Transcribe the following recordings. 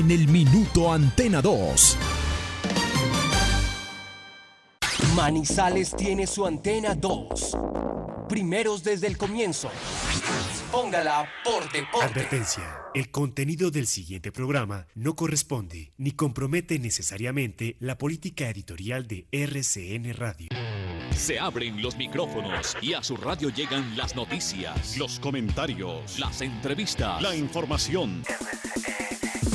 en el Minuto Antena 2. Manizales tiene su Antena 2. Primeros desde el comienzo. Póngala por deporte. Advertencia. El contenido del siguiente programa no corresponde ni compromete necesariamente la política editorial de RCN Radio. Se abren los micrófonos y a su radio llegan las noticias, los comentarios, las entrevistas, la información.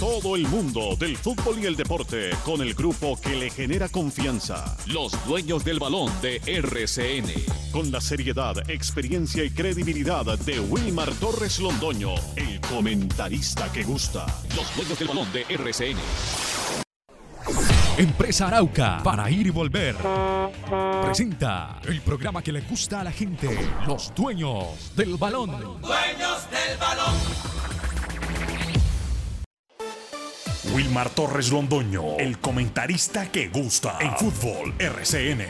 Todo el mundo del fútbol y el deporte con el grupo que le genera confianza. Los dueños del balón de RCN. Con la seriedad, experiencia y credibilidad de Wilmar Torres Londoño, el comentarista que gusta. Los dueños del balón de RCN. Empresa Arauca, para ir y volver. Presenta el programa que le gusta a la gente, los dueños del balón. Dueños del balón. Wilmar Torres Londoño, el comentarista que gusta en fútbol RCN.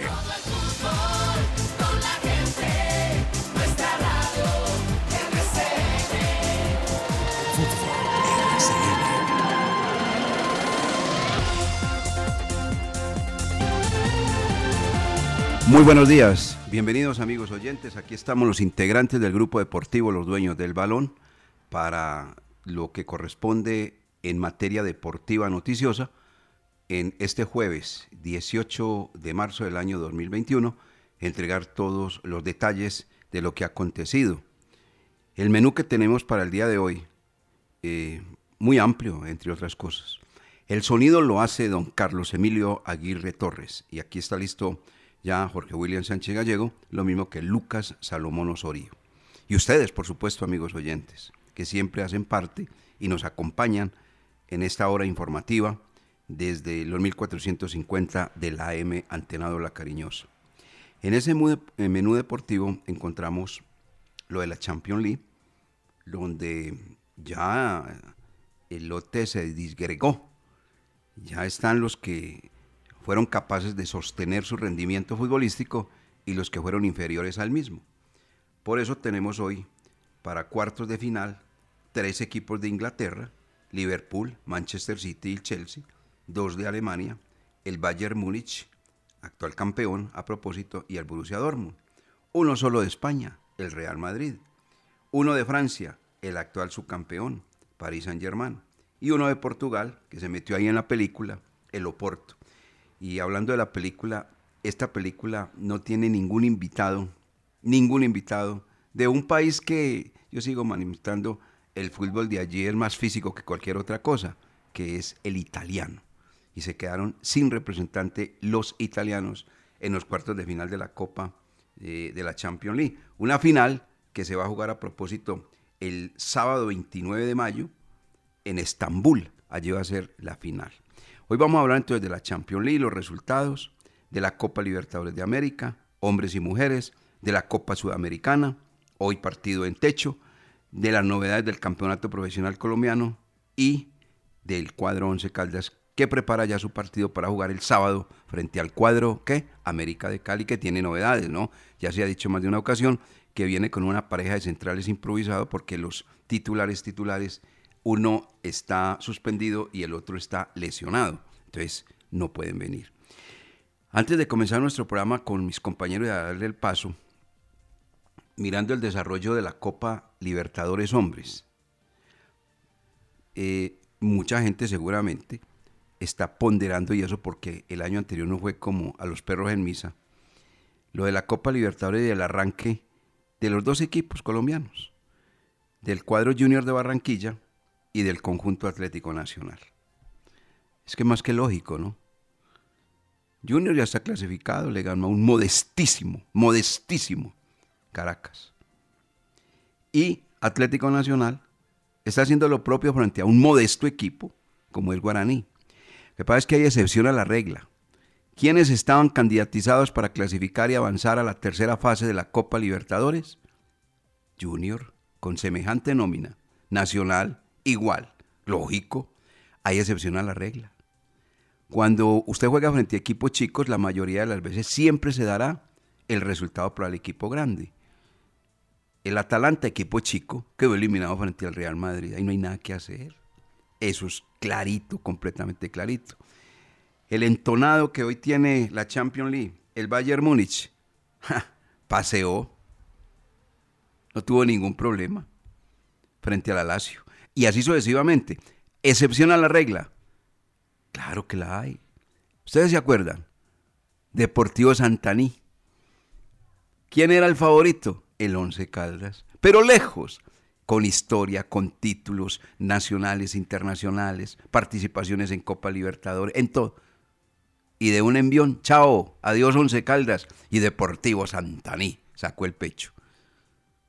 Muy buenos días, bienvenidos amigos oyentes. Aquí estamos los integrantes del grupo deportivo Los Dueños del Balón para lo que corresponde en materia deportiva noticiosa en este jueves 18 de marzo del año 2021, entregar todos los detalles de lo que ha acontecido. El menú que tenemos para el día de hoy, eh, muy amplio, entre otras cosas. El sonido lo hace don Carlos Emilio Aguirre Torres y aquí está listo ya Jorge William Sánchez Gallego, lo mismo que Lucas Salomón Osorio. Y ustedes, por supuesto, amigos oyentes, que siempre hacen parte y nos acompañan en esta hora informativa desde los 1450 de la AM Antenado La Cariñosa. En ese menú deportivo encontramos lo de la Champions League, donde ya el lote se disgregó. Ya están los que fueron capaces de sostener su rendimiento futbolístico y los que fueron inferiores al mismo. Por eso tenemos hoy, para cuartos de final, tres equipos de Inglaterra, Liverpool, Manchester City y Chelsea, dos de Alemania, el Bayern Múnich, actual campeón a propósito, y el Borussia Dortmund. Uno solo de España, el Real Madrid. Uno de Francia, el actual subcampeón, Paris Saint-Germain. Y uno de Portugal, que se metió ahí en la película, el Oporto. Y hablando de la película, esta película no tiene ningún invitado, ningún invitado de un país que yo sigo manifestando el fútbol de allí es más físico que cualquier otra cosa, que es el italiano. Y se quedaron sin representante los italianos en los cuartos de final de la Copa eh, de la Champions League. Una final que se va a jugar a propósito el sábado 29 de mayo en Estambul. Allí va a ser la final. Hoy vamos a hablar entonces de la Champions League, los resultados, de la Copa Libertadores de América, hombres y mujeres, de la Copa Sudamericana, hoy partido en techo, de las novedades del Campeonato Profesional Colombiano y del cuadro Once Caldas que prepara ya su partido para jugar el sábado frente al cuadro ¿qué? América de Cali que tiene novedades, ¿no? Ya se ha dicho más de una ocasión que viene con una pareja de centrales improvisado porque los titulares titulares uno está suspendido y el otro está lesionado. Entonces, no pueden venir. Antes de comenzar nuestro programa con mis compañeros y darle el paso, mirando el desarrollo de la Copa Libertadores Hombres, eh, mucha gente seguramente está ponderando, y eso porque el año anterior no fue como a los perros en misa, lo de la Copa Libertadores y el arranque de los dos equipos colombianos, del cuadro junior de Barranquilla y del conjunto Atlético Nacional. Es que más que lógico, ¿no? Junior ya está clasificado, le ganó a un modestísimo, modestísimo Caracas. Y Atlético Nacional está haciendo lo propio frente a un modesto equipo como el Guaraní. Lo que pasa es que hay excepción a la regla. ¿Quiénes estaban candidatizados para clasificar y avanzar a la tercera fase de la Copa Libertadores? Junior, con semejante nómina. Nacional, igual. Lógico, hay excepción a la regla. Cuando usted juega frente a equipos chicos, la mayoría de las veces siempre se dará el resultado para el equipo grande. El Atalanta, equipo chico, quedó eliminado frente al Real Madrid. Ahí no hay nada que hacer. Eso es clarito, completamente clarito. El entonado que hoy tiene la Champions League, el Bayern Múnich, paseó. No tuvo ningún problema frente al la Lazio. Y así sucesivamente. Excepción a la regla. Claro que la hay. ¿Ustedes se acuerdan? Deportivo Santaní. ¿Quién era el favorito? El Once Caldas. Pero lejos, con historia, con títulos nacionales, internacionales, participaciones en Copa Libertadores, en todo. Y de un envión, chao, adiós Once Caldas y Deportivo Santaní, sacó el pecho.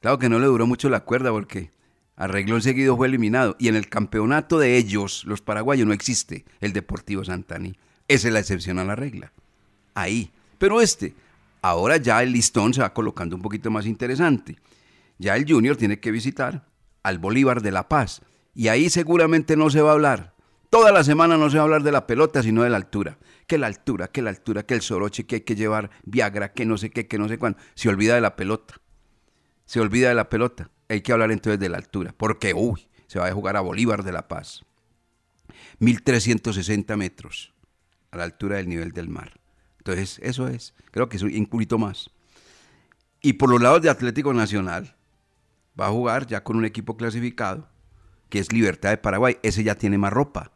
Claro que no le duró mucho la cuerda porque arregló seguido fue eliminado. Y en el campeonato de ellos, los paraguayos, no existe el Deportivo Santaní. Esa es la excepción a la regla. Ahí. Pero este, ahora ya el listón se va colocando un poquito más interesante. Ya el Junior tiene que visitar al Bolívar de La Paz. Y ahí seguramente no se va a hablar. Toda la semana no se va a hablar de la pelota, sino de la altura. Que la altura, que la altura, que el soroche, que hay que llevar Viagra, que no sé qué, que no sé cuándo. Se olvida de la pelota. Se olvida de la pelota. Hay que hablar entonces de la altura. Porque, uy, se va a jugar a Bolívar de La Paz. 1360 metros a la altura del nivel del mar. Entonces, eso es. Creo que es un poquito más. Y por los lados de Atlético Nacional, va a jugar ya con un equipo clasificado, que es Libertad de Paraguay. Ese ya tiene más ropa,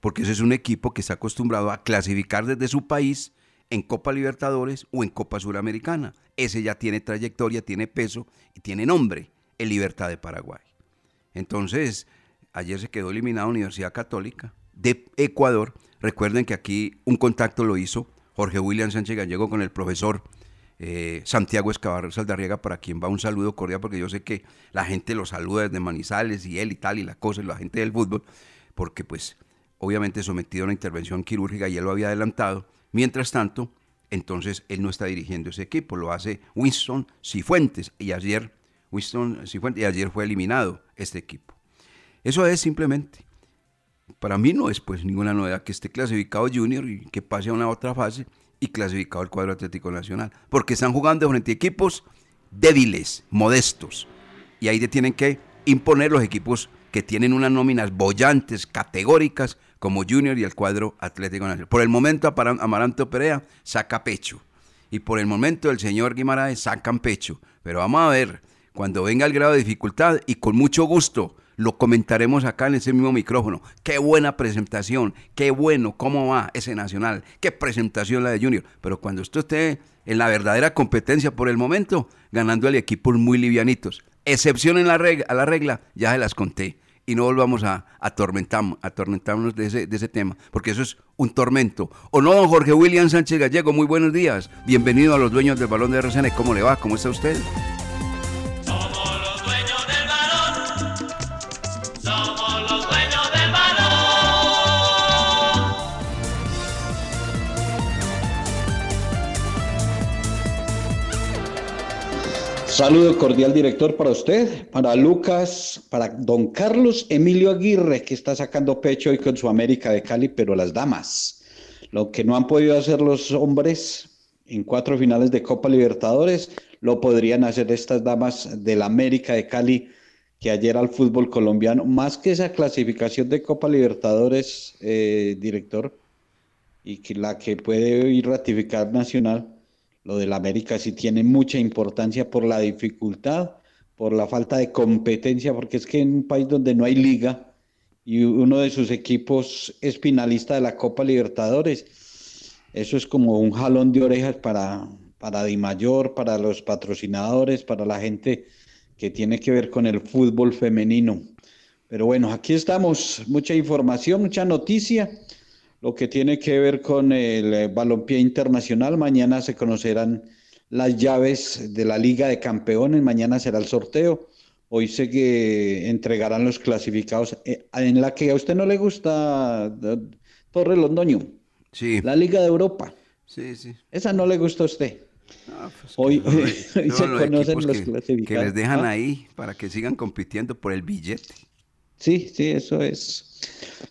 porque ese es un equipo que está acostumbrado a clasificar desde su país en Copa Libertadores o en Copa Suramericana. Ese ya tiene trayectoria, tiene peso y tiene nombre, el Libertad de Paraguay. Entonces, ayer se quedó eliminada Universidad Católica de Ecuador. Recuerden que aquí un contacto lo hizo Jorge William Sánchez Gallego con el profesor eh, Santiago Escabar Saldarriega, para quien va un saludo cordial, porque yo sé que la gente lo saluda desde Manizales y él y tal, y la cosa, y la gente del fútbol, porque pues obviamente sometido a una intervención quirúrgica y él lo había adelantado. Mientras tanto, entonces él no está dirigiendo ese equipo, lo hace Winston Cifuentes, y ayer, Winston Cifuentes, y ayer fue eliminado este equipo. Eso es simplemente. Para mí no es pues ninguna novedad que esté clasificado Junior y que pase a una otra fase y clasificado el cuadro Atlético Nacional. Porque están jugando frente a equipos débiles, modestos. Y ahí tienen que imponer los equipos que tienen unas nóminas bollantes, categóricas, como Junior y el cuadro Atlético Nacional. Por el momento Amaranto Perea saca pecho. Y por el momento el señor Guimaraes sacan pecho. Pero vamos a ver, cuando venga el grado de dificultad y con mucho gusto lo comentaremos acá en ese mismo micrófono. Qué buena presentación, qué bueno, cómo va ese Nacional, qué presentación la de Junior. Pero cuando esto esté en la verdadera competencia por el momento, ganando al equipos muy livianitos. Excepción en la regla, a la regla, ya se las conté. Y no volvamos a, atormentarnos de ese, de ese tema, porque eso es un tormento. ¿O no, don Jorge William Sánchez Gallego? Muy buenos días. Bienvenido a los dueños del balón de RCN. ¿Cómo le va? ¿Cómo está usted? Saludo cordial, director, para usted, para Lucas, para don Carlos Emilio Aguirre, que está sacando pecho hoy con su América de Cali, pero las damas, lo que no han podido hacer los hombres en cuatro finales de Copa Libertadores, lo podrían hacer estas damas del América de Cali, que ayer al fútbol colombiano, más que esa clasificación de Copa Libertadores, eh, director, y que la que puede ir ratificar Nacional, lo del América sí tiene mucha importancia por la dificultad, por la falta de competencia, porque es que en un país donde no hay liga y uno de sus equipos es finalista de la Copa Libertadores, eso es como un jalón de orejas para, para Di Mayor, para los patrocinadores, para la gente que tiene que ver con el fútbol femenino. Pero bueno, aquí estamos, mucha información, mucha noticia lo que tiene que ver con el eh, balompié internacional. Mañana se conocerán las llaves de la Liga de Campeones, mañana será el sorteo. Hoy se que entregarán los clasificados eh, en la que a usted no le gusta Torre Londoño. Sí. La Liga de Europa. Sí, sí. Esa no le gusta a usted. Pues hoy, se conocen los que, clasificados. Que les dejan ¿Ah? ahí para que sigan compitiendo por el billete. Sí, sí, eso es.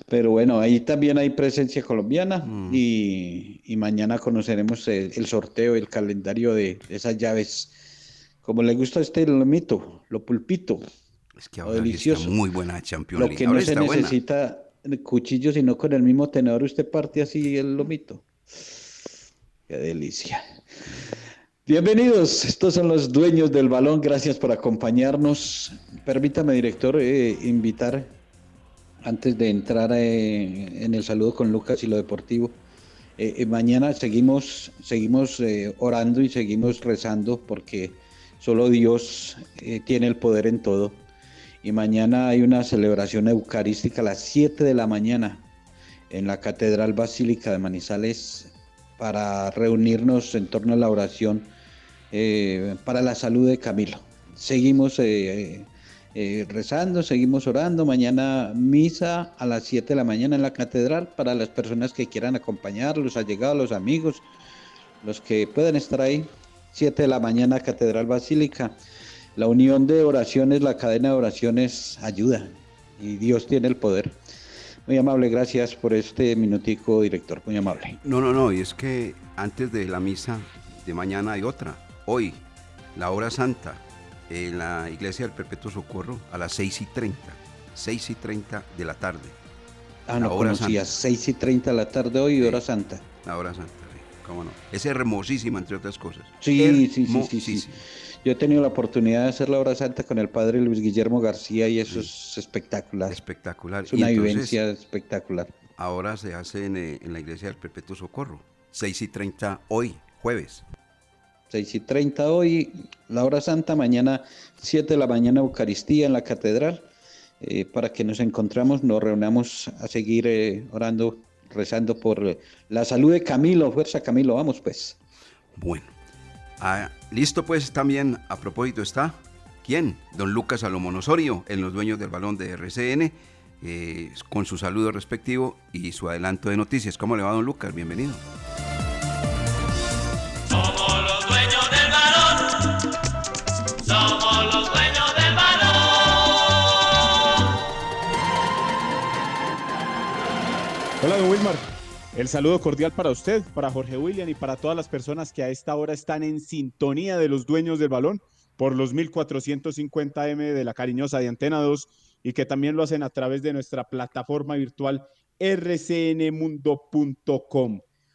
Pero bueno, ahí también hay presencia colombiana Mm. y, y mañana conoceremos el, el sorteo, el calendario de esas llaves. Como le gusta a este el mito, lo pulpito. Es que Lo ahora delicioso. está muy buena Champions Lo League. que Ahora no se buena. necesita, cuchillo, sino con el mismo tenedor usted parte así el lomito. Qué delicia. Bienvenidos, estos son los dueños del balón, gracias por acompañarnos. Permítame, director, eh, invitar, antes de entrar eh, en el saludo con Lucas y lo deportivo, eh, mañana seguimos, seguimos orando y seguimos rezando porque solo Dios tiene el poder en todo. Y mañana hay una celebración eucarística a las 7 de la mañana en la Catedral Basílica de Manizales para reunirnos en torno a la oración eh, para la salud de Camilo. Seguimos eh, eh, rezando, seguimos orando. Mañana misa a las 7 de la mañana en la catedral para las personas que quieran acompañar, los allegados, los amigos, los que puedan estar ahí. 7 de la mañana, Catedral Basílica. La unión de oraciones, la cadena de oraciones ayuda y Dios tiene el poder. Muy amable, gracias por este minutico, director. Muy amable. No, no, no, y es que antes de la misa de mañana hay otra. Hoy, la hora santa en la iglesia del Perpetuo Socorro a las 6 y 30. 6 y 30 de la tarde. Ah, no conocía. 6 y 30 de la tarde hoy, hora santa. La hora santa, sí. ¿Cómo no? Es hermosísima, entre otras cosas. Sí, sí, sí, sí, sí. Yo he tenido la oportunidad de hacer la hora santa con el padre Luis Guillermo García y eso es espectacular. Espectacular. Es una vivencia espectacular. Ahora se hace eh, en, la iglesia del Perpetuo Socorro. 6 y 30 hoy, jueves. 6 y 30 hoy, la hora santa, mañana 7 de la mañana Eucaristía en la catedral, eh, para que nos encontramos, nos reunamos a seguir eh, orando, rezando por la salud de Camilo, fuerza Camilo, vamos pues. Bueno. Ah, listo pues también, a propósito está, ¿quién? Don Lucas Salomón Osorio, en los dueños del balón de RCN, eh, con su saludo respectivo y su adelanto de noticias. ¿Cómo le va don Lucas? Bienvenido. Hola, don Wilmar. El saludo cordial para usted, para Jorge William y para todas las personas que a esta hora están en sintonía de los dueños del balón por los 1450M de la cariñosa de Antena 2 y que también lo hacen a través de nuestra plataforma virtual rcnmundo.com.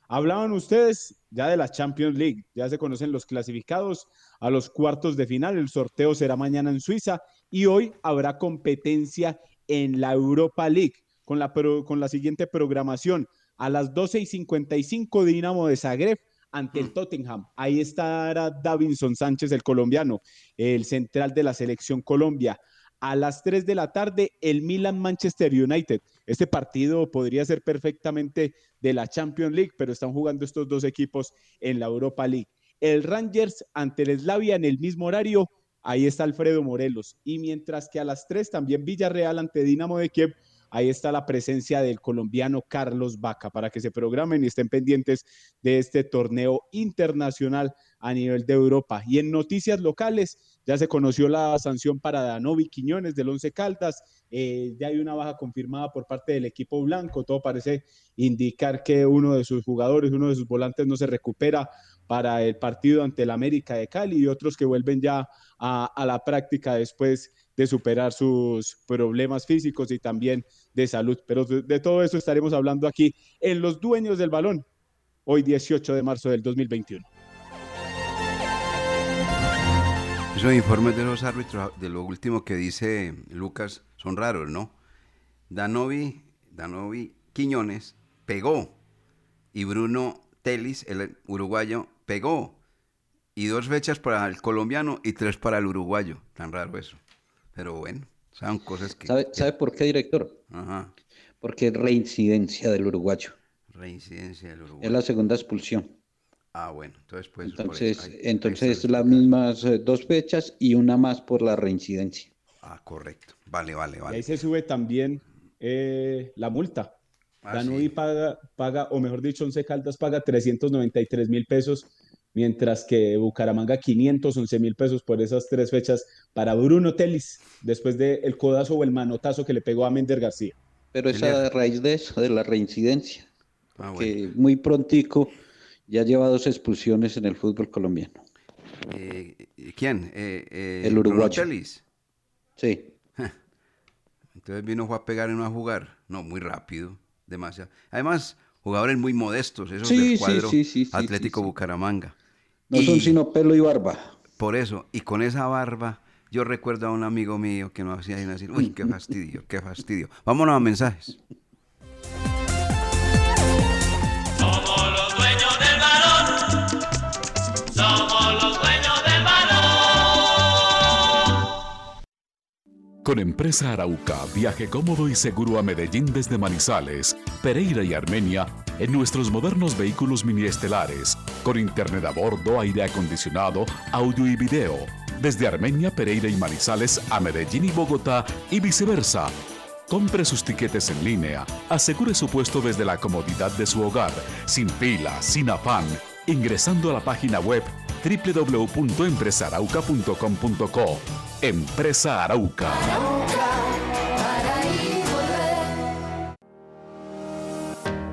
Hablaban ustedes ya de la Champions League, ya se conocen los clasificados a los cuartos de final, el sorteo será mañana en Suiza y hoy habrá competencia en la Europa League con la, con la siguiente programación a las 12 y 55 Dinamo de Zagreb ante el mm. Tottenham. Ahí estará Davinson Sánchez, el colombiano, el central de la selección Colombia. A las 3 de la tarde, el Milan Manchester United. Este partido podría ser perfectamente de la Champions League, pero están jugando estos dos equipos en la Europa League. El Rangers ante el Slavia en el mismo horario. Ahí está Alfredo Morelos. Y mientras que a las 3 también Villarreal ante Dinamo de Kiev ahí está la presencia del colombiano Carlos Vaca para que se programen y estén pendientes de este torneo internacional a nivel de Europa. Y en noticias locales, ya se conoció la sanción para Danovi Quiñones del Once Caldas, eh, ya hay una baja confirmada por parte del equipo blanco, todo parece indicar que uno de sus jugadores, uno de sus volantes no se recupera para el partido ante el América de Cali y otros que vuelven ya a, a la práctica después de superar sus problemas físicos y también de salud. Pero de, todo eso estaremos hablando aquí en Los Dueños del Balón, hoy 18 de marzo del 2021. Esos informes de los árbitros, de lo último que dice Lucas, son raros, ¿no? Danovi, Danovi Quiñones pegó y Bruno Telis, el uruguayo, pegó. Y dos fechas para el colombiano y tres para el uruguayo. Tan raro eso. Pero bueno, son cosas que... ¿Sabe, por qué, director? Ajá. Porque es reincidencia del uruguayo. Reincidencia del uruguayo. Es la segunda expulsión. Ah, bueno, entonces pues... Entonces, entonces las mismas eh, dos fechas y una más por la reincidencia. Ah, correcto. Vale, vale, vale. Y ahí se sube también eh, la multa. Ah, paga, paga, o mejor dicho, Once Caldas paga 393 mil pesos mientras que Bucaramanga 511 mil pesos por esas tres fechas para Bruno Telis, después del codazo o el manotazo que le pegó a Mender García. Pero esa raíz de eso, de la reincidencia, ah, que muy prontico ya lleva dos expulsiones en el fútbol colombiano. Eh, ¿Quién? Eh, eh, el uruguayo. Telis. Sí. Entonces vino a pegar y no a jugar. No, muy rápido, demasiado. Además, jugadores muy modestos, esos Sí, del sí, cuadro sí, sí, sí, Atlético sí, sí. Bucaramanga. No son sino pelo y barba. Por eso, y con esa barba, yo recuerdo a un amigo mío que nos hacía decir, uy, qué fastidio, qué fastidio. Vámonos a mensajes. Somos los dueños del balón. Somos los dueños del balón. Con Empresa Arauca, viaje cómodo y seguro a Medellín desde Manizales, Pereira y Armenia en nuestros modernos vehículos miniestelares, con internet a bordo, aire acondicionado, audio y video. Desde Armenia, Pereira y Manizales a Medellín y Bogotá y viceversa. Compre sus tiquetes en línea, asegure su puesto desde la comodidad de su hogar, sin fila, sin afán, ingresando a la página web www.empresarauca.com.co. Empresa Arauca.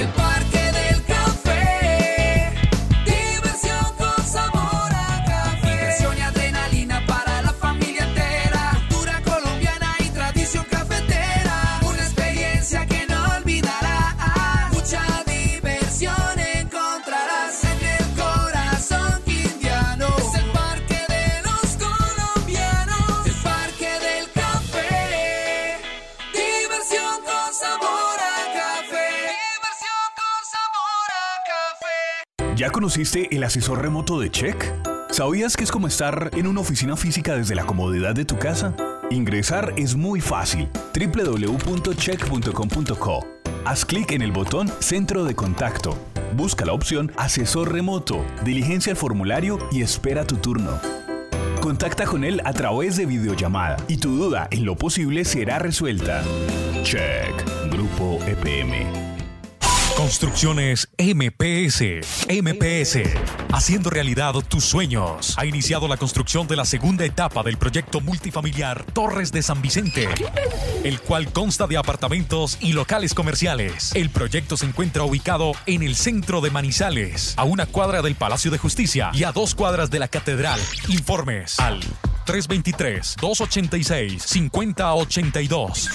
El conociste el asesor remoto de Check? ¿Sabías que es como estar en una oficina física desde la comodidad de tu casa? Ingresar es muy fácil. www.check.com.co. Haz clic en el botón Centro de Contacto. Busca la opción Asesor Remoto, diligencia el formulario y espera tu turno. Contacta con él a través de videollamada y tu duda en lo posible será resuelta. Check. Grupo EPM. Construcciones MPS. MPS. Haciendo realidad tus sueños. Ha iniciado la construcción de la segunda etapa del proyecto multifamiliar Torres de San Vicente, el cual consta de apartamentos y locales comerciales. El proyecto se encuentra ubicado en el centro de Manizales, a una cuadra del Palacio de Justicia y a dos cuadras de la Catedral. Informes al 323-286-5082.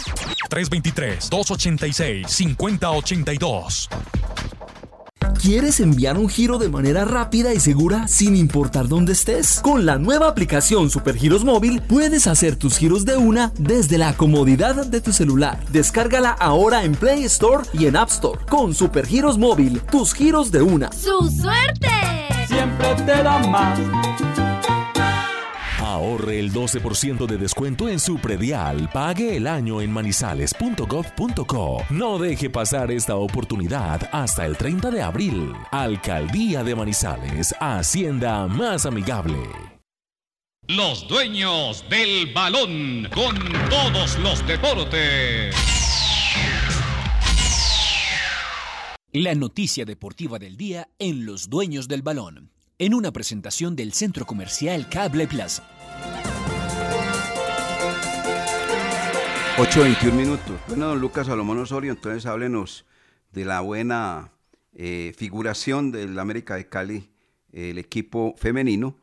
323-286-5082. ¿Quieres enviar un giro de manera rápida y segura sin importar dónde estés? Con la nueva aplicación Supergiros Móvil puedes hacer tus giros de una desde la comodidad de tu celular. Descárgala ahora en Play Store y en App Store. Con Supergiros Móvil, tus giros de una. ¡Su suerte! Siempre te da más. Ahorre el 12% de descuento en su predial. Pague el año en manizales.gov.co. No deje pasar esta oportunidad hasta el 30 de abril. Alcaldía de Manizales. Hacienda más amigable. Los dueños del balón con todos los deportes. La noticia deportiva del día en Los Dueños del Balón, en una presentación del Centro Comercial Cable Plaza. 8.21 minutos. Bueno, don Lucas Salomón Osorio, entonces háblenos de la buena eh, figuración del América de Cali, el equipo femenino,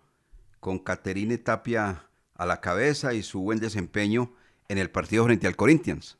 con Caterine Tapia a la cabeza y su buen desempeño en el partido frente al Corinthians.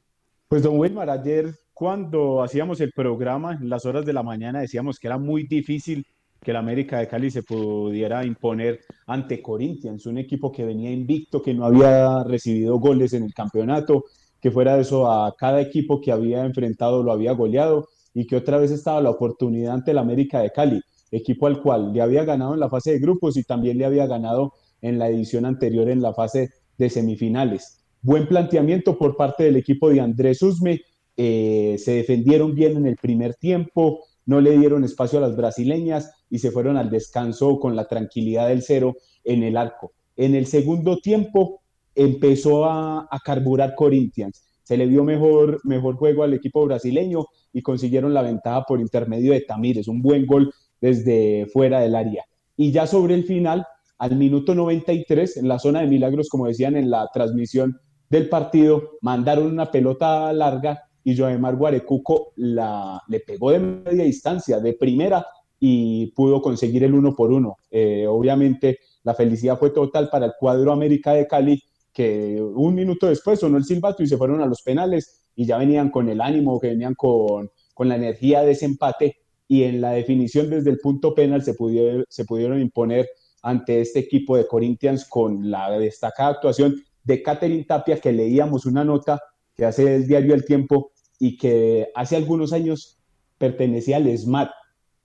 Pues don Wilmar, ayer cuando hacíamos el programa, en las horas de la mañana, decíamos que era muy difícil que el América de Cali se pudiera imponer ante Corinthians, un equipo que venía invicto, que no había recibido goles en el campeonato, que fuera de eso a cada equipo que había enfrentado lo había goleado y que otra vez estaba la oportunidad ante el América de Cali, equipo al cual le había ganado en la fase de grupos y también le había ganado en la edición anterior en la fase de semifinales. Buen planteamiento por parte del equipo de Andrés Usme, eh, se defendieron bien en el primer tiempo, no le dieron espacio a las brasileñas y se fueron al descanso con la tranquilidad del cero en el arco. En el segundo tiempo empezó a, carburar Corinthians. Se le dio mejor, mejor juego al equipo brasileño y consiguieron la ventaja por intermedio de Tamírez, un buen gol desde fuera del área. Y ya sobre el final, al minuto 93, en la zona de milagros, como decían en la transmisión del partido, mandaron una pelota larga y Joemar Guarecuco la, le pegó de media distancia, de primera, y pudo conseguir el uno por uno. Eh, obviamente, la felicidad fue total para el cuadro América de Cali, que un minuto después sonó el silbato y se fueron a los penales y ya venían con el ánimo, que venían con, con la energía de ese empate y en la definición desde el punto penal se pudieron, se pudieron imponer ante este equipo de Corinthians con la destacada actuación de Catherine Tapia, que leíamos una nota que hace el diario El Tiempo y que hace algunos años pertenecía al ESMAD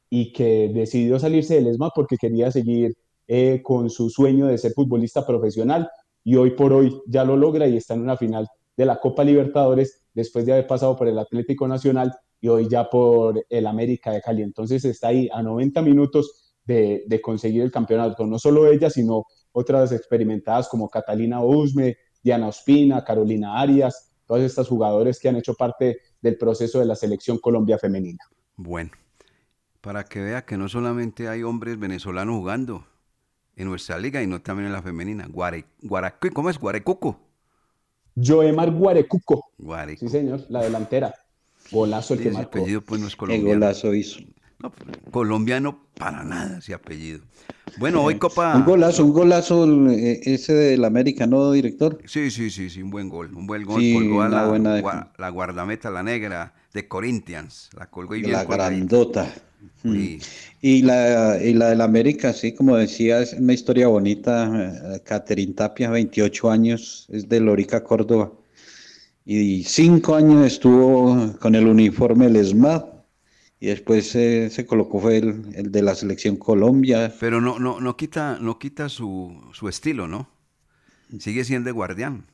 y que decidió salirse del ESMAD porque quería seguir eh, con su sueño de ser futbolista profesional y hoy por hoy ya lo logra y está en una final de la Copa Libertadores después de haber pasado por el Atlético Nacional y hoy ya por el América de Cali. Entonces está ahí a 90 minutos de, de conseguir el campeonato. No solo ella, sino otras experimentadas como Catalina Usme, Diana Ospina, Carolina Arias, todas estas jugadores que han hecho parte del proceso de la selección Colombia femenina. Bueno, para que vea que no solamente hay hombres venezolanos jugando en nuestra liga y no también en la femenina. Guare, Guaracu- ¿Cómo es? Guarecuco. Joemar Guarecuco. Guarecuco. Sí, señor, la delantera. Golazo el Sí, que marcó. apellido pues no es Qué colombiano. golazo hizo. No, colombiano para nada ese apellido. Bueno, hoy Copa... Un golazo, un golazo eh, ese del América, ¿no, director? Sí, sí, sí, sí, un buen gol. Un buen gol. Sí, colgó a la, buena gua- la guardameta, la negra de Corinthians. La colgó y bien La colgadita. grandota. Sí. Y la, y la del América, sí, como decía, es una historia bonita. Eh, Catherine Tapia, 28 años, es de Lorica, Córdoba. Y cinco años estuvo con el uniforme del SMAD. Y después eh, se colocó fue el, el de la selección Colombia. Pero no, no, no quita, no quita su, su estilo, ¿no? Sigue siendo guardián.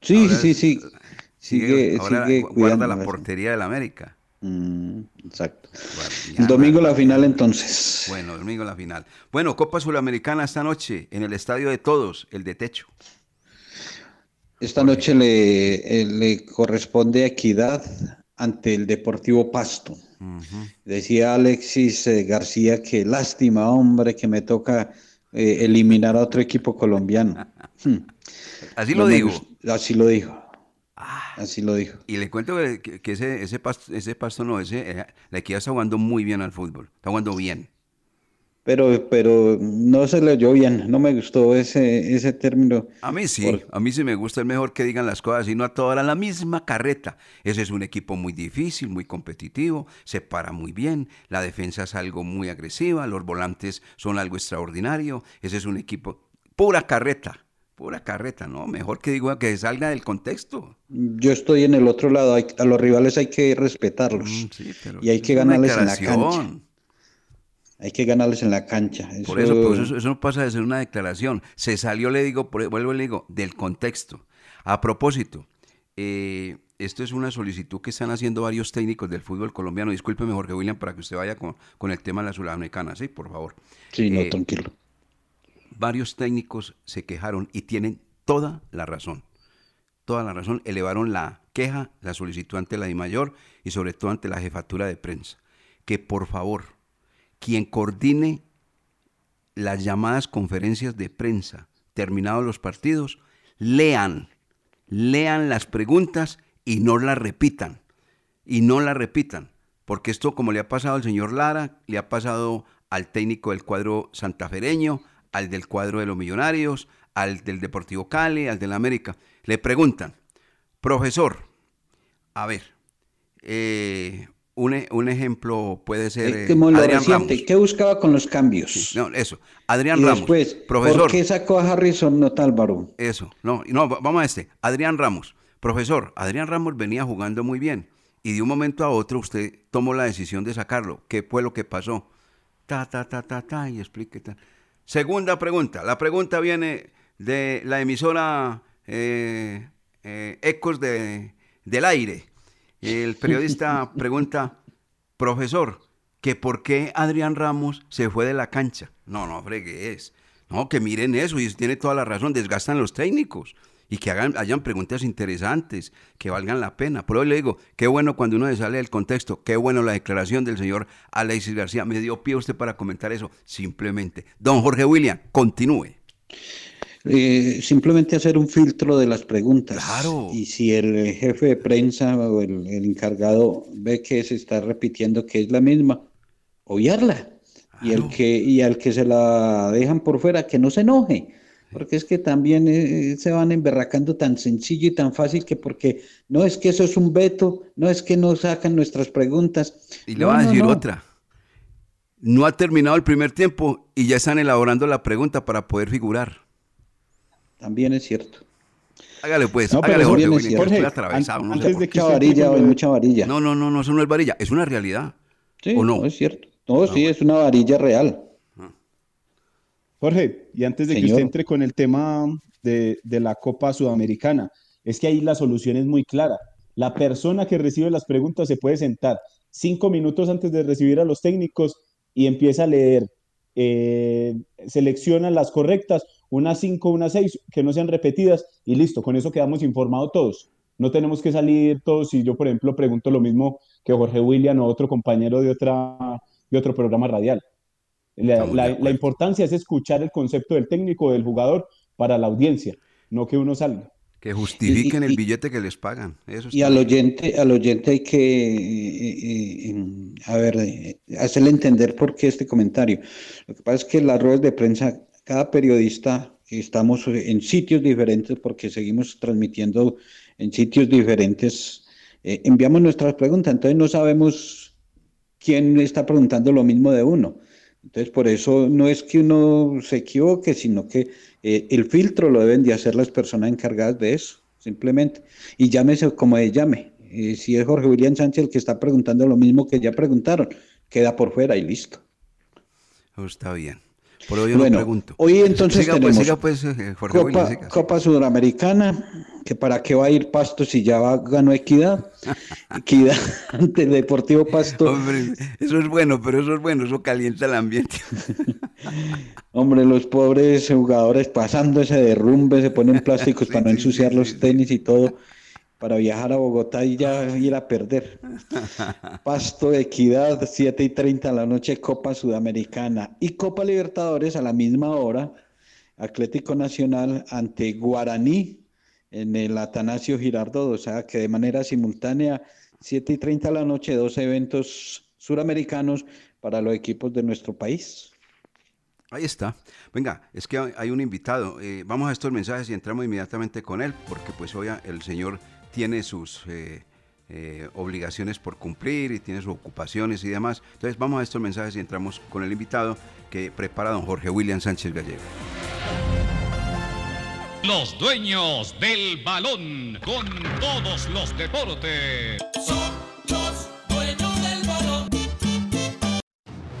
Sí, Ahora sí, sí. Sigue, ahora sigue guarda cuidando la portería del América. Mm, exacto. El domingo la final entonces. Bueno, domingo la final. Bueno, Copa Sudamericana esta noche en el estadio de todos, el de techo. Esta noche le, eh, le corresponde a Equidad ante el Deportivo Pasto. Decía Alexis eh, García que lástima, hombre, que me toca eh, eliminar a otro equipo colombiano. Hmm. Así lo me digo. Así lo dijo. Así lo dijo. Y le cuento que, que- que ese, ese, pasto, ese pasto no, ese, eh, la equidad está jugando muy bien al fútbol. Está jugando bien. Pero, pero no se le oyó bien, no me gustó ese, ese término. A mí sí, a mí sí me gusta, es mejor que digan las cosas y no a toda la misma carreta. Ese es un equipo muy difícil, muy competitivo, se para muy bien, la defensa es algo muy agresiva, los volantes son algo extraordinario, ese es un equipo pura carreta, pura carreta, ¿no? Mejor que diga que salga del contexto. Yo estoy en el otro lado, hay- a los rivales hay que respetarlos Mm, sí, pero y hay que ganarles en la cancha. Hay que ganarles en la cancha. Por eso, por eso, eso no pasa de ser una declaración. Se salió, le digo, por- vuelvo y le digo, del contexto. A propósito, eh, esto es una solicitud que están haciendo varios técnicos del fútbol colombiano. Discúlpeme, Jorge William, para que usted vaya con, con el tema de la sudamericana, ¿sí? Por favor. Sí, no, Eh, tranquilo. Varios técnicos se quejaron y tienen toda la razón. Toda la razón. Elevaron la queja, la solicitud ante la DIMAYOR y sobre todo ante la jefatura de prensa. Que por favor, quien coordine las llamadas conferencias de prensa terminados los partidos, lean, lean las preguntas y no las repitan. Y no las repitan. Porque esto, como le ha pasado al señor Lara, le ha pasado al técnico del cuadro santafereño, al del cuadro de los millonarios, al del Deportivo Cali, al del América. Le preguntan, profesor, a ver, eh, un, e- un ejemplo puede ser Eh, Adrián reciente, Ramos. ¿qué buscaba con los cambios? No, eso. Adrián y Ramos. después, profesor. ¿por qué sacó a Harrison no Álvaro? Eso. No, no, va- vamos a este. Adrián Ramos. Profesor, Adrián Ramos venía jugando muy bien. Y de un momento a otro usted tomó la decisión de sacarlo. ¿Qué fue lo que pasó? Ta, ta, ta, ta, ta, y explique. ta. Segunda pregunta. La pregunta viene de la emisora eh, eh, Ecos de, del Aire. El periodista pregunta, profesor, que por qué Adrián Ramos se fue de la cancha. No, no, fregue es. No, que miren eso y tiene toda la razón, desgastan los técnicos. Y que hagan, hayan preguntas interesantes, que valgan la pena. Por eso le digo, qué bueno cuando uno se sale del contexto, qué bueno la declaración del señor Alexis García. Me dio pie usted para comentar eso, simplemente. Don Jorge William, continúe. Eh, simplemente hacer un filtro de las preguntas. Y si el jefe de prensa o el, el encargado ve que se está repitiendo que es la misma, obviarla. Y, el que, y al que se la dejan por fuera, que no se enoje. Porque es que también eh, se van emberracando tan sencillo y tan fácil que porque no es que eso es un veto, no es que no sacan nuestras preguntas. Y le va a decir otra. No ha terminado el primer tiempo y ya están elaborando la pregunta para poder figurar. También es cierto. Hágale pues, No, hágale Jorge, estoy Jorge, atravesado. no antes de que varilla, hoy, mucha varilla. No, no, no, no, eso no es varilla, es una realidad. Sí, ¿O no? es cierto. No, sí, es una varilla real. Jorge, y antes de que usted entre con el tema de, de la Copa Sudamericana, es que ahí la solución es muy clara. La persona que recibe las preguntas se puede sentar cinco minutos antes de recibir a los técnicos y empieza a leer, eh, selecciona las correctas, unas cinco, unas seis, que no sean repetidas y listo, con eso quedamos informados todos. No tenemos que salir todos si yo, por ejemplo, pregunto lo mismo que Jorge William o otro compañero de, otra, de otro programa radial. La, la- la importancia es escuchar el concepto del técnico del jugador para la audiencia, no que uno salga. Que justifiquen el billete que les pagan. Eso Y al oyente, al oyente hay que, eh, eh, em, a ver, eh, hacerle entender por qué este comentario. Lo que pasa es que las ruedas de prensa, cada periodista, estamos en sitios diferentes porque seguimos transmitiendo en sitios diferentes, eh, enviamos nuestras preguntas, entonces no sabemos quién está preguntando lo mismo de uno. Entonces, por eso no es que uno se equivoque, sino que eh, el filtro lo deben de hacer las personas encargadas de eso, simplemente. Y llámese como de llame. Eh, si es Jorge William Sánchez el que está preguntando lo mismo que ya preguntaron, queda por fuera y listo. Eso está bien. Por hoy Bueno, no pregunto. hoy entonces siga, tenemos Pues, siga pues, eh, Jorge William, Copa, Sudamericana, que para qué va a ir Pasto si ya va- ganó Equidad. Equidad ante el Deportivo Pasto. Hombre, eso es bueno, pero eso es bueno, eso calienta el ambiente. Hombre, los pobres jugadores pasando ese derrumbe, se ponen plásticos para no ensuciar los tenis y todo, para viajar a Bogotá y ya ir a perder. Pasto, Equidad, 7 y 30 de la noche, Copa Sudamericana y Copa Libertadores a la misma hora, Atlético Nacional ante Guaraní en el Atanasio Girardot, o sea que de manera simultánea, 7 y 30 de la noche, dos eventos suramericanos para los equipos de nuestro país. Ahí está. Venga, es que hay- un invitado. Eh, vamos a estos mensajes y entramos inmediatamente con él, porque pues hoy el señor tiene sus eh, eh, obligaciones por cumplir y tiene sus ocupaciones y demás. Entonces vamos a estos mensajes y entramos con el invitado que prepara don Jorge William Sánchez Gallego. Los dueños del balón con todos los deportes.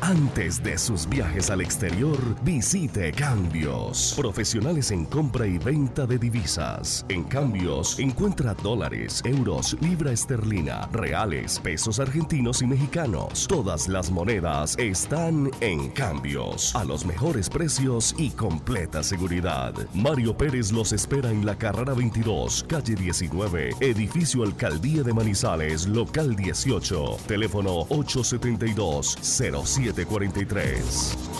Antes de sus viajes al exterior, visite Cambios. Profesionales en compra y venta de divisas. En Cambios, encuentra dólares, euros, libra esterlina, reales, pesos argentinos y mexicanos. Todas las monedas están en Cambios. A los mejores precios y completa seguridad. Mario Pérez los espera en la carrera 22, calle 19, edificio Alcaldía de Manizales, local 18. Teléfono 872-0743.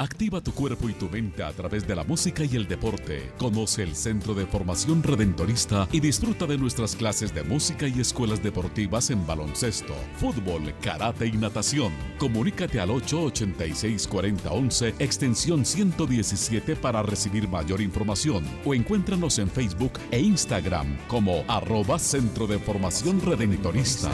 Activa tu cuerpo y tu mente a través de la música y el deporte. Conoce el Centro de Formación Redentorista y disfruta de nuestras clases de música y escuelas deportivas en baloncesto, fútbol, karate y natación. Comunícate al 886-4011, extensión 117 para recibir mayor información o encuéntranos en Facebook e Instagram como arroba Centro de Formación Redentorista.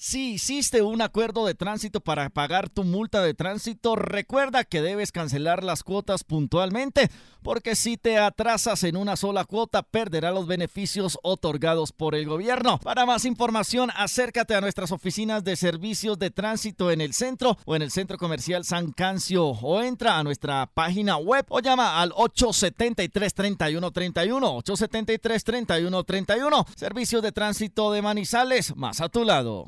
Si hiciste un acuerdo de tránsito para pagar tu multa de tránsito, recuerda que debes cancelar las cuotas puntualmente, porque si te atrasas en una sola cuota, perderás los beneficios otorgados por el gobierno. Para más información, acércate a nuestras oficinas de servicios de tránsito en el centro o en el centro comercial San Cancio o entra a nuestra página web o llama al 873-3131, 873-3131. Servicios de tránsito de Manizales, más a tu lado.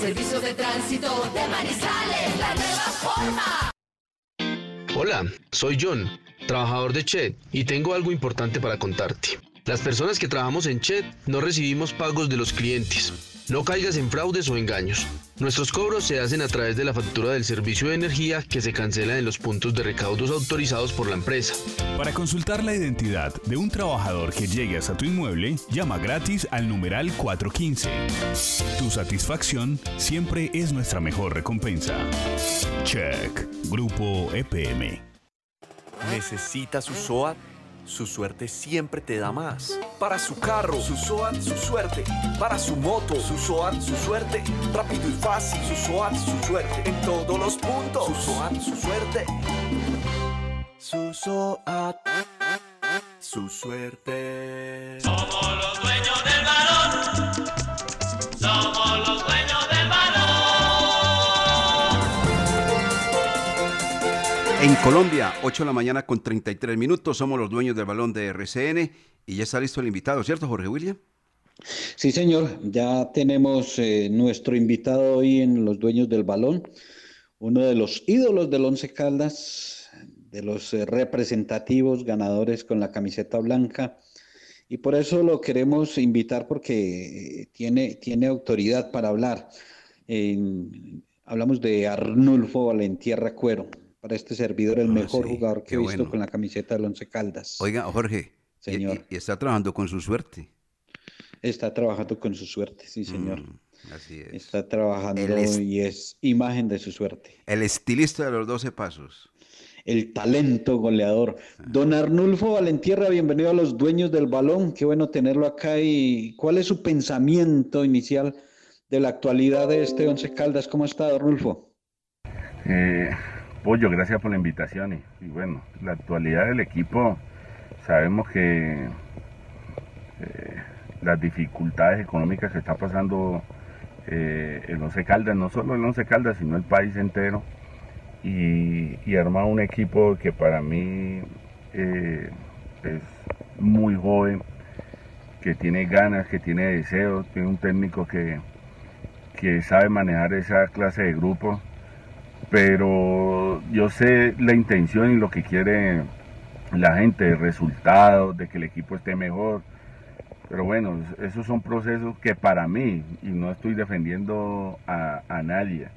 Servicio de Tránsito de Manizales, la nueva forma. Hola, soy John trabajador de Chet, y tengo algo importante para contarte. Las personas que trabajamos en Chet no recibimos pagos de los clientes. No caigas en fraudes o engaños. Nuestros cobros se hacen a través de la factura del servicio de energía que se cancela en los puntos de recaudos autorizados por la empresa. Para consultar la identidad de un trabajador que llegue hasta tu inmueble, llama gratis al numeral 415. Tu satisfacción siempre es nuestra mejor recompensa. Check. Grupo EPM. ¿Necesita su SOAT? Su suerte siempre te da más. Para su carro, su SOAT, su suerte. Para su moto, su SOAT, su suerte. Rápido y fácil, su SOAT, su suerte. En todos los puntos, su SOAT, su suerte. Su SOAT, su suerte. En Colombia, 8 de la mañana con 33 minutos, somos los dueños del balón de RCN y ya está listo el invitado, ¿cierto, Jorge William? Sí, señor, ya tenemos eh, nuestro invitado hoy en Los Dueños del Balón, uno de los ídolos del Once Caldas, de los eh, representativos ganadores con la camiseta blanca, y por eso lo queremos invitar porque eh, tiene, tiene autoridad para hablar. Hablamos de Arnulfo Valentierra Cuero, para este servidor el Ah, mejor sí, jugador que qué he visto bueno. con la camiseta del Once Caldas. Oiga, Jorge, y- Señor. Y, y está trabajando con su suerte. Está trabajando con su suerte, sí, señor. Mm, así es. Está trabajando y es imagen de su suerte. El estilista de los 12 pasos. El talento goleador. Don Arnulfo Valentierra, bienvenido a los dueños del balón. Qué bueno tenerlo acá. ¿Y cuál es su pensamiento inicial de la actualidad de este Once Caldas? ¿Cómo está, Arnulfo? Eh, Pollo, gracias por la invitación. Y, bueno, la actualidad del equipo, sabemos que eh, las dificultades económicas que está pasando eh, el Once Caldas, no solo el Once Caldas, sino el país entero, y, y armar un equipo que para mí eh, es muy joven, que tiene ganas, que tiene deseos, tiene un técnico que, que sabe manejar esa clase de grupos pero yo sé la intención y lo que quiere la gente, el resultado, de que el equipo esté mejor. Pero bueno, esos son procesos que para mí, y no estoy defendiendo a, a nadie,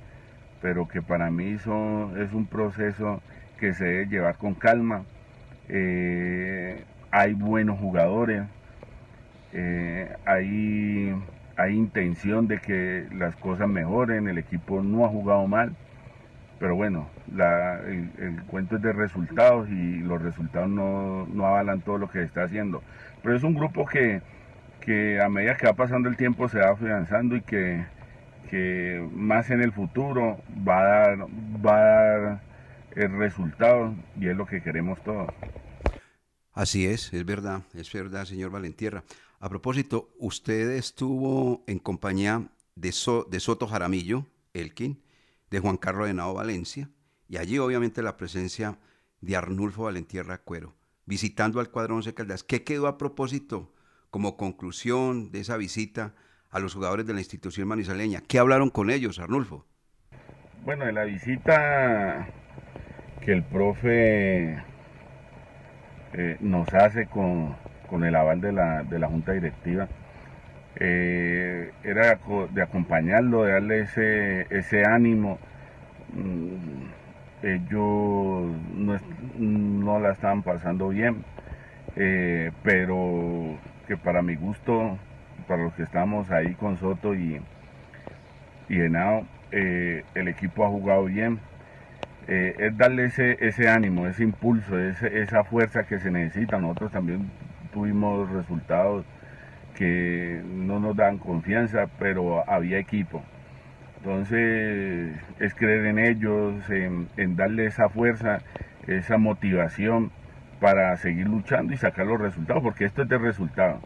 pero que para mí son, es un proceso que se debe llevar con calma. Eh, hay buenos jugadores, eh, hay, hay intención de que las cosas mejoren, el equipo no ha jugado mal pero bueno, la- el, cuento es de resultados y los resultados no, no avalan todo lo que está haciendo. Pero es un grupo que, que a medida que va pasando el tiempo se va afianzando y que, que más en el futuro va a dar, va a dar el resultado y es lo que queremos todos. Así es, es verdad, es verdad, señor Valentierra. A propósito, usted estuvo en compañía de, So- de Soto Jaramillo, Elkin, de Juan Carlos Henao Valencia, y allí obviamente la presencia de Arnulfo Valentierra Cuero, visitando al cuadro Once Caldas. ¿Qué quedó a propósito como conclusión de esa visita a los jugadores de la institución manizaleña? ¿Qué hablaron con ellos, Arnulfo? Bueno, de la visita que el profe eh, nos hace con, con el aval de la, de la Junta Directiva, eh, era de acompañarlo, de darle ese, ese ánimo. Mm, Ellos no, no la estaban pasando bien, eh, pero que para mi gusto, para los que estamos ahí con Soto y, y Henao, eh, el equipo ha jugado bien. Es darle ese, ese ánimo, ese impulso, esa fuerza que se necesita. Nosotros también tuvimos resultados que no nos dan confianza, pero había equipo. Entonces es creer en ellos, en, en darle esa fuerza, esa motivación para seguir luchando y sacar los resultados, porque esto es de resultados.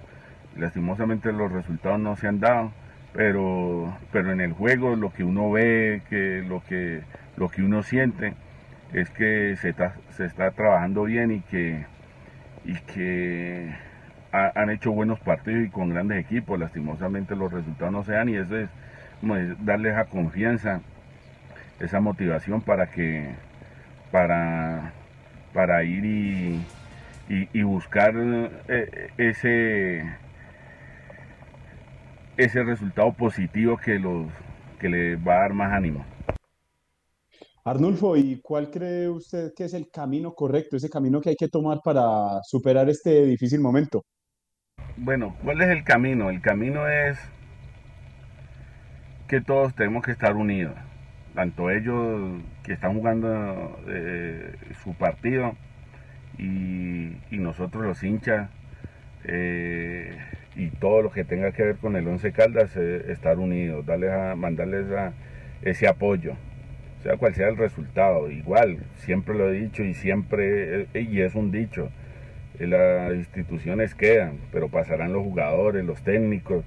Lastimosamente los resultados no se han dado, pero, pero en el juego lo que uno ve, que lo que, lo que uno siente es que se está, se está trabajando bien y que, y que ha- han hecho buenos partidos y con grandes equipos. Lastimosamente los resultados no se dan y eso es como es darle esa confianza, esa motivación para que para, para ir y buscar eh, ese ese resultado positivo que los que le va a dar más ánimo. Arnulfo, ¿y cuál cree usted que es el camino correcto, ese camino que hay que tomar para superar este difícil momento? Bueno, ¿cuál es el camino? El camino es que todos tenemos que estar unidos, tanto ellos que están jugando eh, su partido y, y nosotros los hinchas eh, y todo lo que tenga que ver con el Once Caldas, eh, estar unidos, darles a, mandarles a- ese apoyo, sea cual sea el resultado. Igual, siempre lo he dicho y siempre, y es un dicho, las instituciones quedan, pero pasarán los jugadores, los técnicos,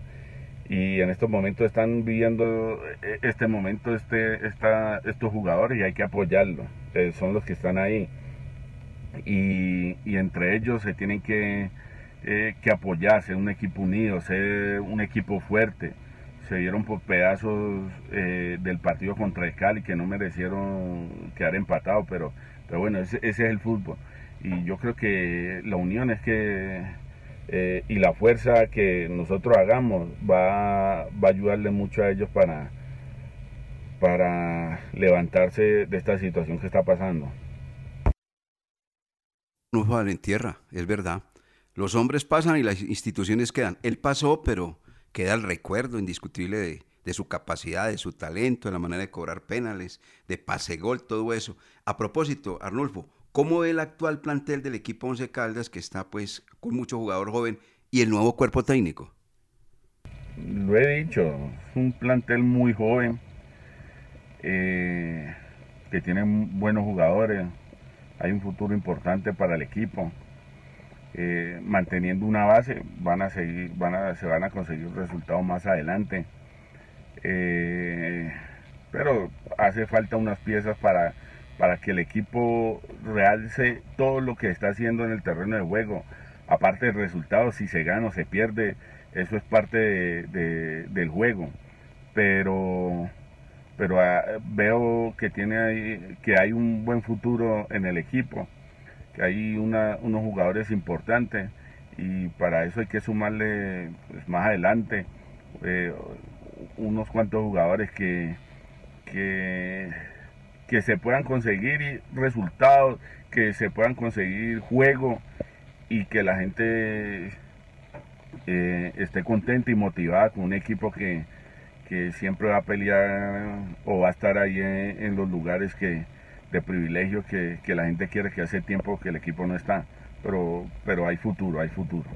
y en estos momentos están viviendo eh, este momento este, esta, estos jugadores y hay que apoyarlos, eh, son los que están ahí. Y, y entre ellos se tienen que, eh, que apoyar, ser un equipo unido, ser un equipo fuerte. Se dieron por pedazos eh, del partido contra el Cali que no merecieron quedar empatados, pero, pero bueno, ese, ese es el fútbol. Y yo creo que la unión es que eh, y la fuerza que nosotros hagamos va, va a ayudarle mucho a ellos para, para levantarse de esta situación que está pasando. No vale en tierra, es verdad. Los hombres pasan y las instituciones quedan. Él pasó, pero queda el recuerdo indiscutible de, de su capacidad, de su talento, de la manera de cobrar penales, de pase gol, todo eso. A propósito, Arnulfo, ¿cómo ve el actual plantel del equipo Once Caldas que está pues con mucho jugador joven y el nuevo cuerpo técnico? Lo he dicho, es un plantel muy joven, eh, que tiene buenos jugadores, hay un futuro importante para el equipo. Eh, manteniendo una base, van a seguir, van a, se van a conseguir resultados más adelante. Eh, pero hace falta unas piezas para, para que el equipo realce todo lo que está haciendo en el terreno de juego. Aparte del resultado, si se gana o se pierde, eso es parte de- de- del juego. Pero, pero ah, veo que, tiene que hay un buen futuro en el equipo, que hay unos jugadores importantes y para eso hay que sumarle pues, más adelante eh, unos cuantos jugadores que, que, que se puedan conseguir resultados, que se puedan conseguir juego y que la gente eh, esté contenta y motivada con un equipo que, que siempre va a pelear o va a estar ahí en, los lugares que, de privilegio que, que la gente quiere que hace tiempo que el equipo no está. Pero, pero hay futuro, hay futuro.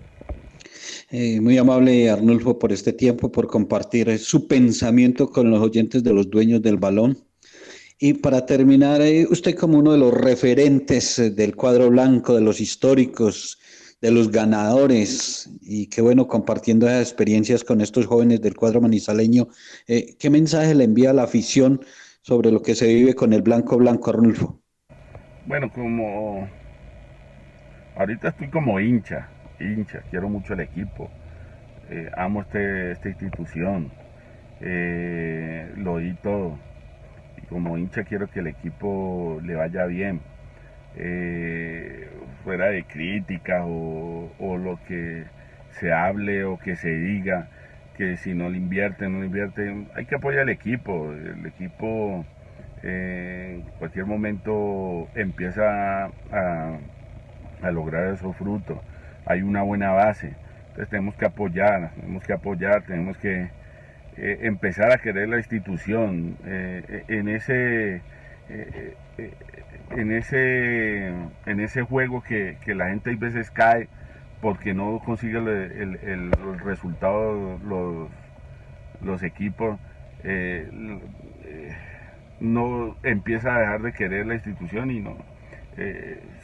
Eh, muy amable Arnulfo por este tiempo, por compartir su pensamiento con los oyentes de los dueños del balón. Y para terminar, eh, usted como uno de los referentes eh, del cuadro blanco, de los históricos, de los ganadores, y qué bueno compartiendo esas experiencias con estos jóvenes del cuadro manizaleño, eh, ¿qué mensaje le envía a la afición sobre lo que se vive con el blanco blanco, Arnulfo? Bueno, como ahorita estoy como hincha, hincha, quiero mucho el equipo, amo este, esta institución, lo di todo. Como hincha quiero que el equipo le vaya bien, eh, fuera de críticas o, o lo que se hable o que se diga, que si no le invierten, no le invierten, hay que apoyar al equipo, el equipo eh, en cualquier momento empieza a, a lograr esos frutos. Hay una buena base. Entonces tenemos que apoyar, tenemos que apoyar, tenemos que eh, empezar a querer la institución. eh, en ese eh, en ese en ese juego que, que la gente a veces cae porque no consigue el, el- resultado los, los equipos no empieza a dejar de querer la institución y no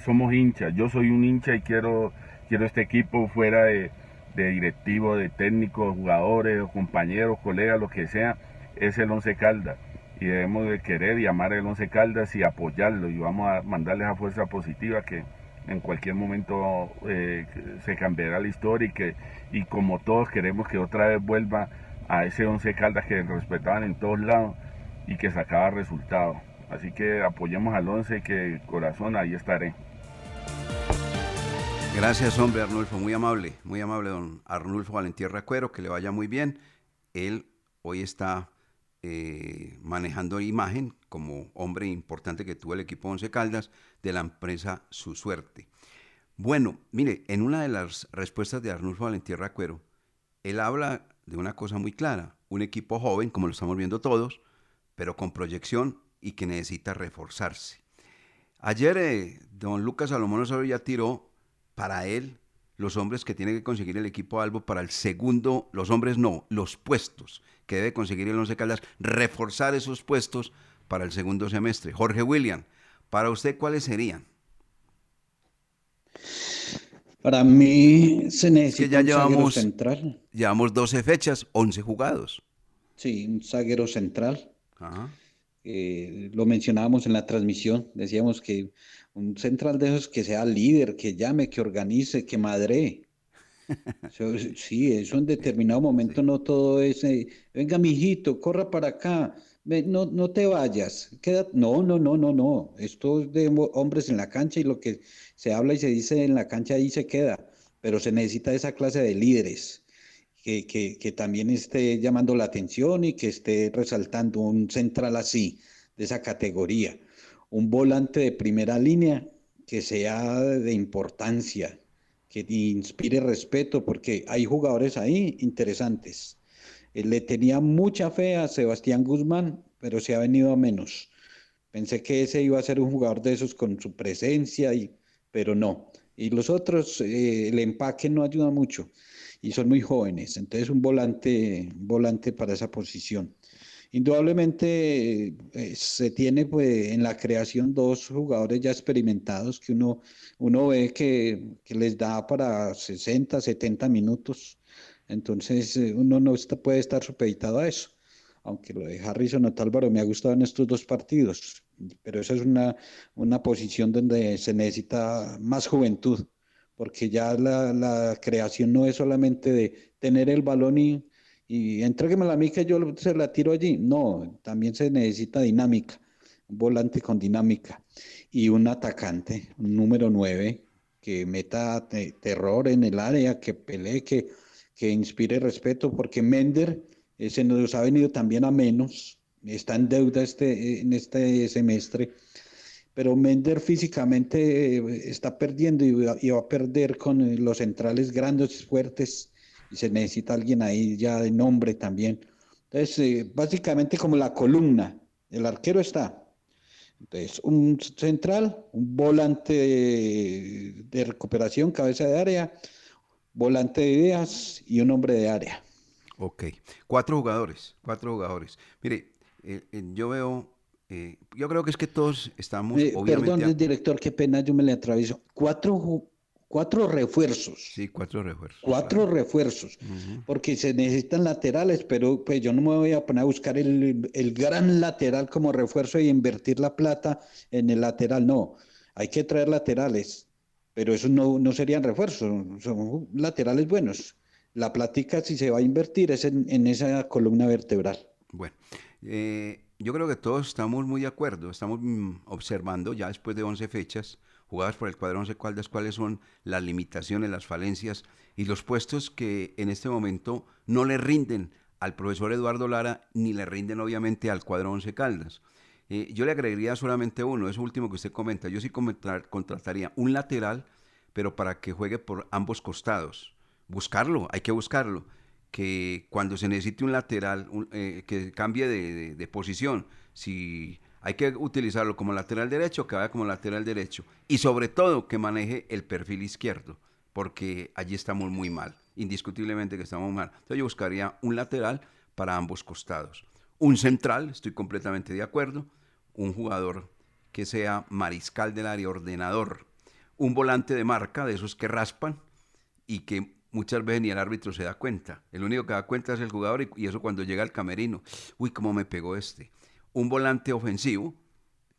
somos hinchas yo soy un hincha y quiero quiero este equipo fuera de, de directivo de técnicos jugadores compañeros colegas lo que sea es el once caldas y debemos de querer y amar el once caldas y apoyarlo y vamos a mandarle esa fuerza positiva que en cualquier momento eh, se cambiará la historia y que y como todos queremos que otra vez vuelva a ese once caldas que respetaban en todos lados y que sacaba resultados. Así que apoyemos al once que corazón ahí estaré. Gracias, hombre, Arnulfo. Muy amable, muy amable, don Arnulfo Valentierra Cuero. Que le vaya muy bien. Él hoy está eh, manejando imagen como hombre importante que tuvo el equipo Once Caldas de la empresa Su Suerte. Bueno, mire, en una de las respuestas de Arnulfo Valentierra Cuero, él habla de una cosa muy clara. Un equipo joven, como lo estamos viendo todos, pero con proyección y que necesita reforzarse. Ayer eh, don Lucas Salomón Osorio ya tiró para él los hombres que tiene que conseguir el equipo Albo para el segundo, los hombres no, los puestos que debe conseguir el Once Caldas, reforzar esos puestos para el segundo semestre. Jorge William, para usted, ¿cuáles serían? Para mí se necesita que ya un zaguero llevamos, central. llevamos 12 fechas, 11 jugados. Sí, un zaguero central. Ajá. Eh, lo mencionábamos en la transmisión, decíamos que un central de esos que sea líder, que llame, que organice, que madre. Sí, eso en determinado momento no todo es, eh, venga mijito, corra para acá, no, no te vayas, queda, no, no, no, no, no, esto es de ho- hombres en la cancha y lo que se habla y se dice en la cancha ahí se queda, pero se necesita esa clase de líderes que, que, que también esté llamando la atención y que esté resaltando un central así, de esa categoría, un volante de primera línea que sea de importancia, que inspire respeto, porque hay jugadores ahí interesantes. Eh, Le tenía mucha fe a Sebastián Guzmán, pero se ha venido a menos. Pensé que ese iba a ser un jugador de esos con su presencia, y, pero no. Y los otros, eh, el empaque no ayuda mucho y son muy jóvenes. Entonces, un volante, volante para esa posición. Indudablemente eh, se tiene pues, en la creación dos jugadores ya experimentados que uno, uno ve que, que les da para 60, 70 minutos. Entonces eh, uno no está- puede estar supeditado a eso. Aunque lo de Harrison Otálvaro me ha gustado en estos dos partidos. Pero esa es una, una posición donde se necesita más juventud. Porque ya la, la creación no es solamente de tener el balón y y entréguemela a mí que yo se la tiro allí. No, también se necesita dinámica, un volante con dinámica y un atacante, un número 9, que meta te- terror en el área, que pelee, que, que inspire respeto, porque Mender se nos ha venido también a menos, está en deuda este, en este semestre. Pero Mender físicamente eh, está perdiendo y va, y va a perder con los centrales grandes, fuertes, y se necesita alguien ahí ya de nombre también. Entonces, eh, básicamente como la columna, el arquero está. Entonces, un central, un volante de, de recuperación, cabeza de área, volante de ideas y un hombre de área. Ok, cuatro jugadores, cuatro jugadores. Mire, eh, eh, yo veo, yo creo que es que todos estamos, obviamente... perdón, director, qué pena, yo me le atravieso. Cuatro, ju- cuatro refuerzos. Sí, cuatro refuerzos. Cuatro refuerzos, porque se necesitan laterales, pero pues yo no me voy a poner a buscar el, el gran lateral como refuerzo y invertir la plata en el lateral, no. Hay que traer laterales, pero esos no, no serían refuerzos, son laterales buenos. La plática, si se va a invertir, es en, en esa columna vertebral. Bueno, eh, yo creo que todos estamos muy de acuerdo, estamos mm, observando ya después de 11 fechas jugadas por el cuadro 11 Caldas cuáles son las limitaciones, las falencias y los puestos que en este momento no le rinden al profesor Eduardo Lara ni le rinden obviamente al cuadro 11 Caldas. Eh, yo le agregaría solamente uno, eso último que usted comenta. Yo sí comentar- contrataría un lateral, pero para que juegue por ambos costados. Buscarlo, hay que buscarlo. Que cuando se necesite un lateral, eh, que cambie de posición. Si hay que utilizarlo como lateral derecho, que vaya como lateral derecho. Y sobre todo que maneje el perfil izquierdo, porque allí estamos muy mal. Indiscutiblemente que estamos mal. Entonces yo buscaría un lateral para ambos costados. Un central, estoy completamente de acuerdo. Un jugador que sea mariscal del área, ordenador. Un volante de marca, de esos que raspan y que muchas veces ni el árbitro se da cuenta. El único que da cuenta es el jugador y, y eso cuando llega al camerino. Uy, cómo me pegó este. Un volante ofensivo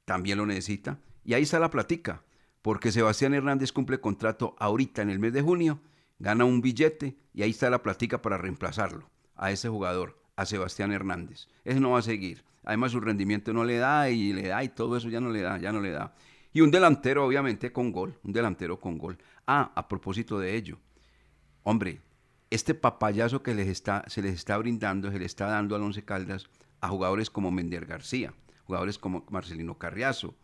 también lo necesita. Y ahí está la platica, porque Sebastián Hernández cumple contrato ahorita en el mes de junio, gana un billete y ahí está la platica para reemplazarlo a ese jugador, a Sebastián Hernández. Ese no va a seguir. Además su rendimiento no le da y le da y todo eso ya no le da, ya no le da. Y un delantero, obviamente, con gol, un delantero con gol. Ah, a propósito de ello, hombre, este papayazo que les está, se les está brindando, se le está dando al Once Caldas a jugadores como Mender García, jugadores como Marcelino Carriazo,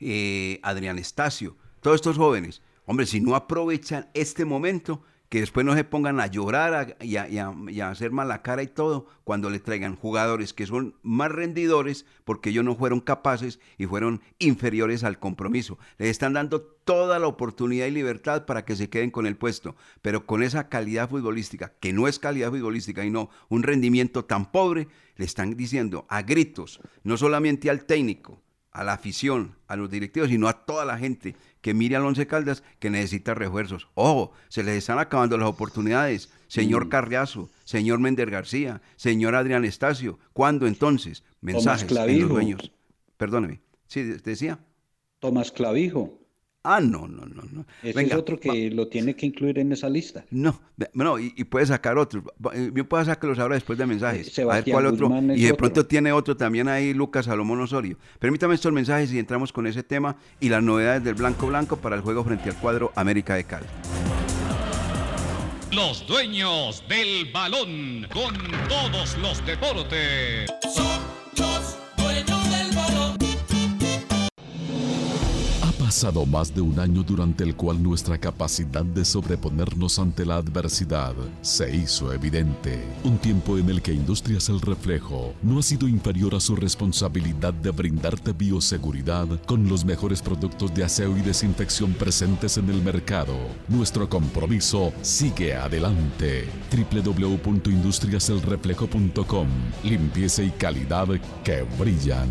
eh, Adrián Estacio, todos estos jóvenes. Hombre, si no aprovechan este momento, que después no se pongan a llorar a- y, a, hacer mala cara y todo cuando le traigan jugadores que son más rendidores porque ellos no fueron capaces y fueron inferiores al compromiso. Les están dando toda la oportunidad y libertad para que se queden con el puesto, pero con esa calidad futbolística, que no es calidad futbolística y no un rendimiento tan pobre, le están diciendo a gritos, no solamente al técnico, a la afición, a los directivos, sino a toda la gente que mire al Once Caldas que necesita refuerzos. Ojo, se les están acabando las oportunidades. Señor Carriazo, señor Mender García, señor Adrián Estacio, ¿cuándo entonces? Mensajes en Clavijo. los dueños. Perdóneme. Sí, de- decía. Tomás Clavijo. Ah, no, no, no, no. Ese Venga, es otro que lo tiene que incluir en esa lista. No, no, y, y puede sacar otro. Eh, Yo puedo sacarlos ahora después de mensajes. a ver Sebastián cuál otro. Guzmán Y de otro. pronto tiene otro también ahí, Lucas Salomón Osorio. Permítame estos mensajes y entramos con ese tema y las novedades del Blanco Blanco para el juego frente al cuadro América de Cali. Los dueños del balón con todos los deportes. Los pasado más de un año durante el cual nuestra capacidad de sobreponernos ante la adversidad se hizo evidente. Un tiempo en el que Industrias El Reflejo no ha sido inferior a su responsabilidad de brindarte bioseguridad con los mejores productos de aseo y desinfección presentes en el mercado. Nuestro compromiso sigue adelante. www.industriaselreflejo.com Limpieza y calidad que brillan.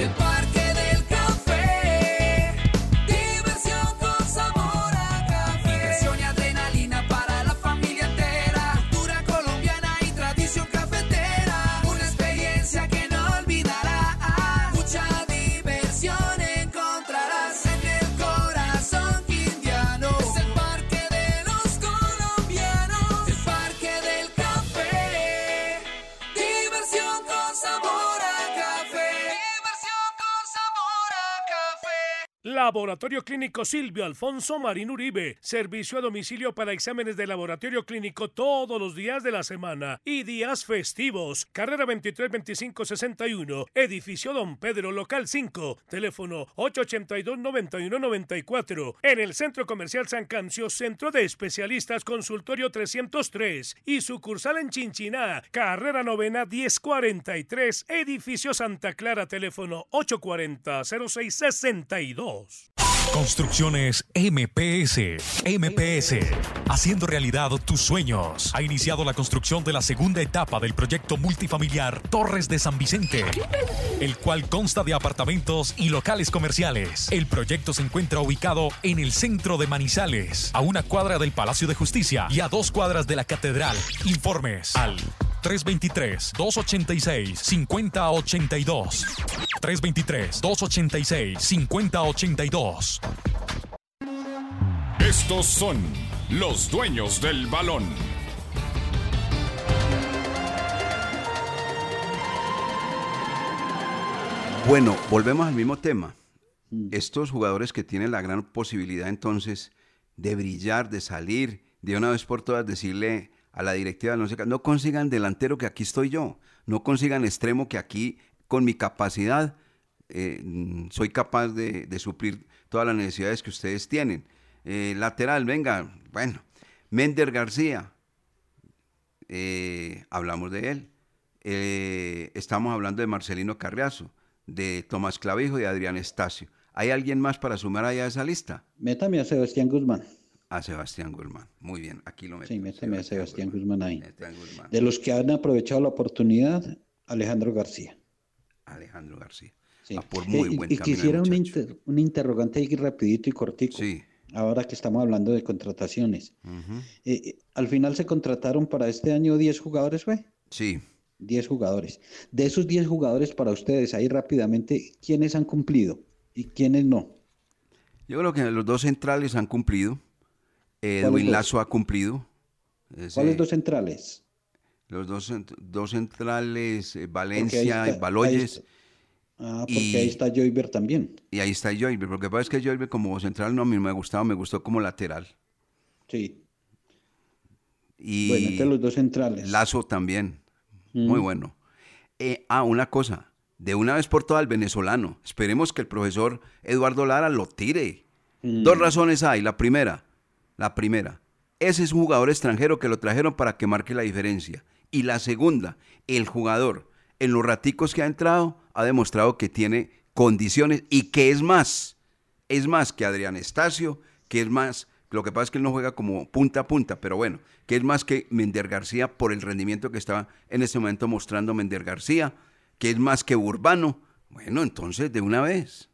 El Parque Laboratorio Clínico Silvio Alfonso Marín Uribe. Servicio a domicilio para exámenes de laboratorio clínico todos los días de la semana y días festivos. Carrera 23 25 61. Edificio Don Pedro, local 5. Teléfono 882 91 94. En el Centro Comercial San Cancio, Centro de Especialistas Consultorio 303 y sucursal en Chinchiná. Carrera novena 1043. Edificio Santa Clara, teléfono 840 0662. Construcciones MPS. MPS. Haciendo realidad tus sueños. Ha iniciado la construcción de la segunda etapa del proyecto multifamiliar Torres de San Vicente, el cual consta de apartamentos y locales comerciales. El proyecto se encuentra ubicado en el centro de Manizales, a una cuadra del Palacio de Justicia y a dos cuadras de la Catedral. Informes al 323-286-5082. 323-286-5082. Estos son los dueños del balón. Bueno, volvemos al mismo tema. Estos jugadores que tienen la gran posibilidad entonces de brillar, de salir, de una vez por todas decirle a la directiva del Caldas, no consigan delantero que aquí estoy yo, no consigan extremo que aquí con mi capacidad eh, soy capaz de, de suplir todas las necesidades que ustedes tienen. Eh, lateral, venga, bueno, Mender García, eh, hablamos de él. Estamos hablando de Marcelino Carriazo, de Tomás Clavijo y de Adrián Estacio. ¿Hay alguien más para sumar allá a esa lista? Métame a Sebastián Guzmán. A Sebastián Guzmán. Muy bien, aquí lo meto. Sí, métame a Sebastián Guzmán ahí. Guzmán. De los que han aprovechado la oportunidad, Alejandro García. Alejandro García. Sí. Va por muy y- buen y, camino el quisiera un, muchacho. inter- un interrogante ahí rapidito y cortico. Sí. Ahora que estamos hablando de contrataciones. Eh, eh, al final se contrataron para este año 10 jugadores, ¿fue? Sí. 10 jugadores. De esos 10 jugadores para ustedes, ahí rápidamente, ¿quiénes han cumplido y quiénes no? Yo creo que los dos centrales han cumplido. ¿Cuáles Edwin? Lazo ha cumplido. Ese- ¿Cuáles dos centrales? Los dos, dos centrales, eh, Porque Valencia está- y Baloyes. Ah, porque y- ahí está Joyver también. Y ahí está Joyver. Lo que pasa es que Joyver como central no a mí me ha gustado, me gustó como lateral. Sí. Y Bueno, entre los dos centrales. Lazo también. Muy Mm. bueno. Eh, ah, una cosa. De una vez por todas, el venezolano. Esperemos que el profesor Eduardo Lara lo tire. Mm. Dos razones hay. La primera, la primera. Ese es un jugador extranjero que lo trajeron para que marque la diferencia. Y la segunda, el jugador, en los raticos que ha entrado, ha demostrado que tiene condiciones y que es más. Es más que Adrián Estacio, que es más. Lo que pasa es que él no juega como punta a punta, pero bueno, que es más que Mender García por el rendimiento que está en este momento mostrando Mender García, que es más que Urbano. Bueno, entonces de una vez.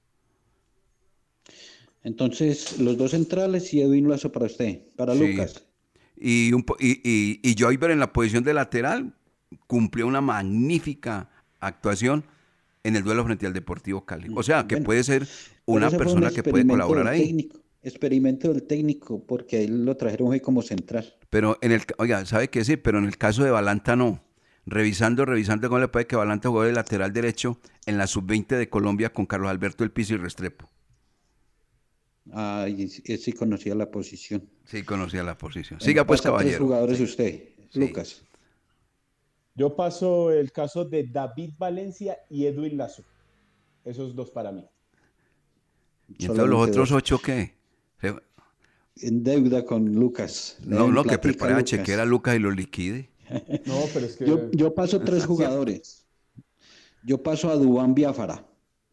Entonces, los dos centrales y Edwin Lazo para usted, para Sí. Lucas. Y, un po- y, y, y Joyver en la posición de lateral cumplió una magnífica actuación en el duelo frente al Deportivo Cali. O sea, que Bueno, puede ser una un persona que puede colaborar ahí. técnico, experimento del técnico, porque ahí lo trajeron hoy como central. Pero en el, oiga, ¿sabe qué sí? Pero en el caso de Balanta no. Revisando, revisando cómo le puede que Balanta jugó de lateral derecho en la sub-20 de Colombia con Carlos Alberto El Piso y Restrepo. Ah, y sí- sí conocía la posición. Sí, conocía la posición. Siga pues, pasa tres caballero. jugadores usted, Lucas. Yo paso el caso de David Valencia y Edwin Lazo. Esos dos para mí. ¿Y entonces los otros dos. ocho qué? Se- En deuda con Lucas. No, no, que prepare a chequear a Lucas y lo liquide. No, pero es que. Yo, yo paso tres jugadores. Yo paso a Dubán Biafara.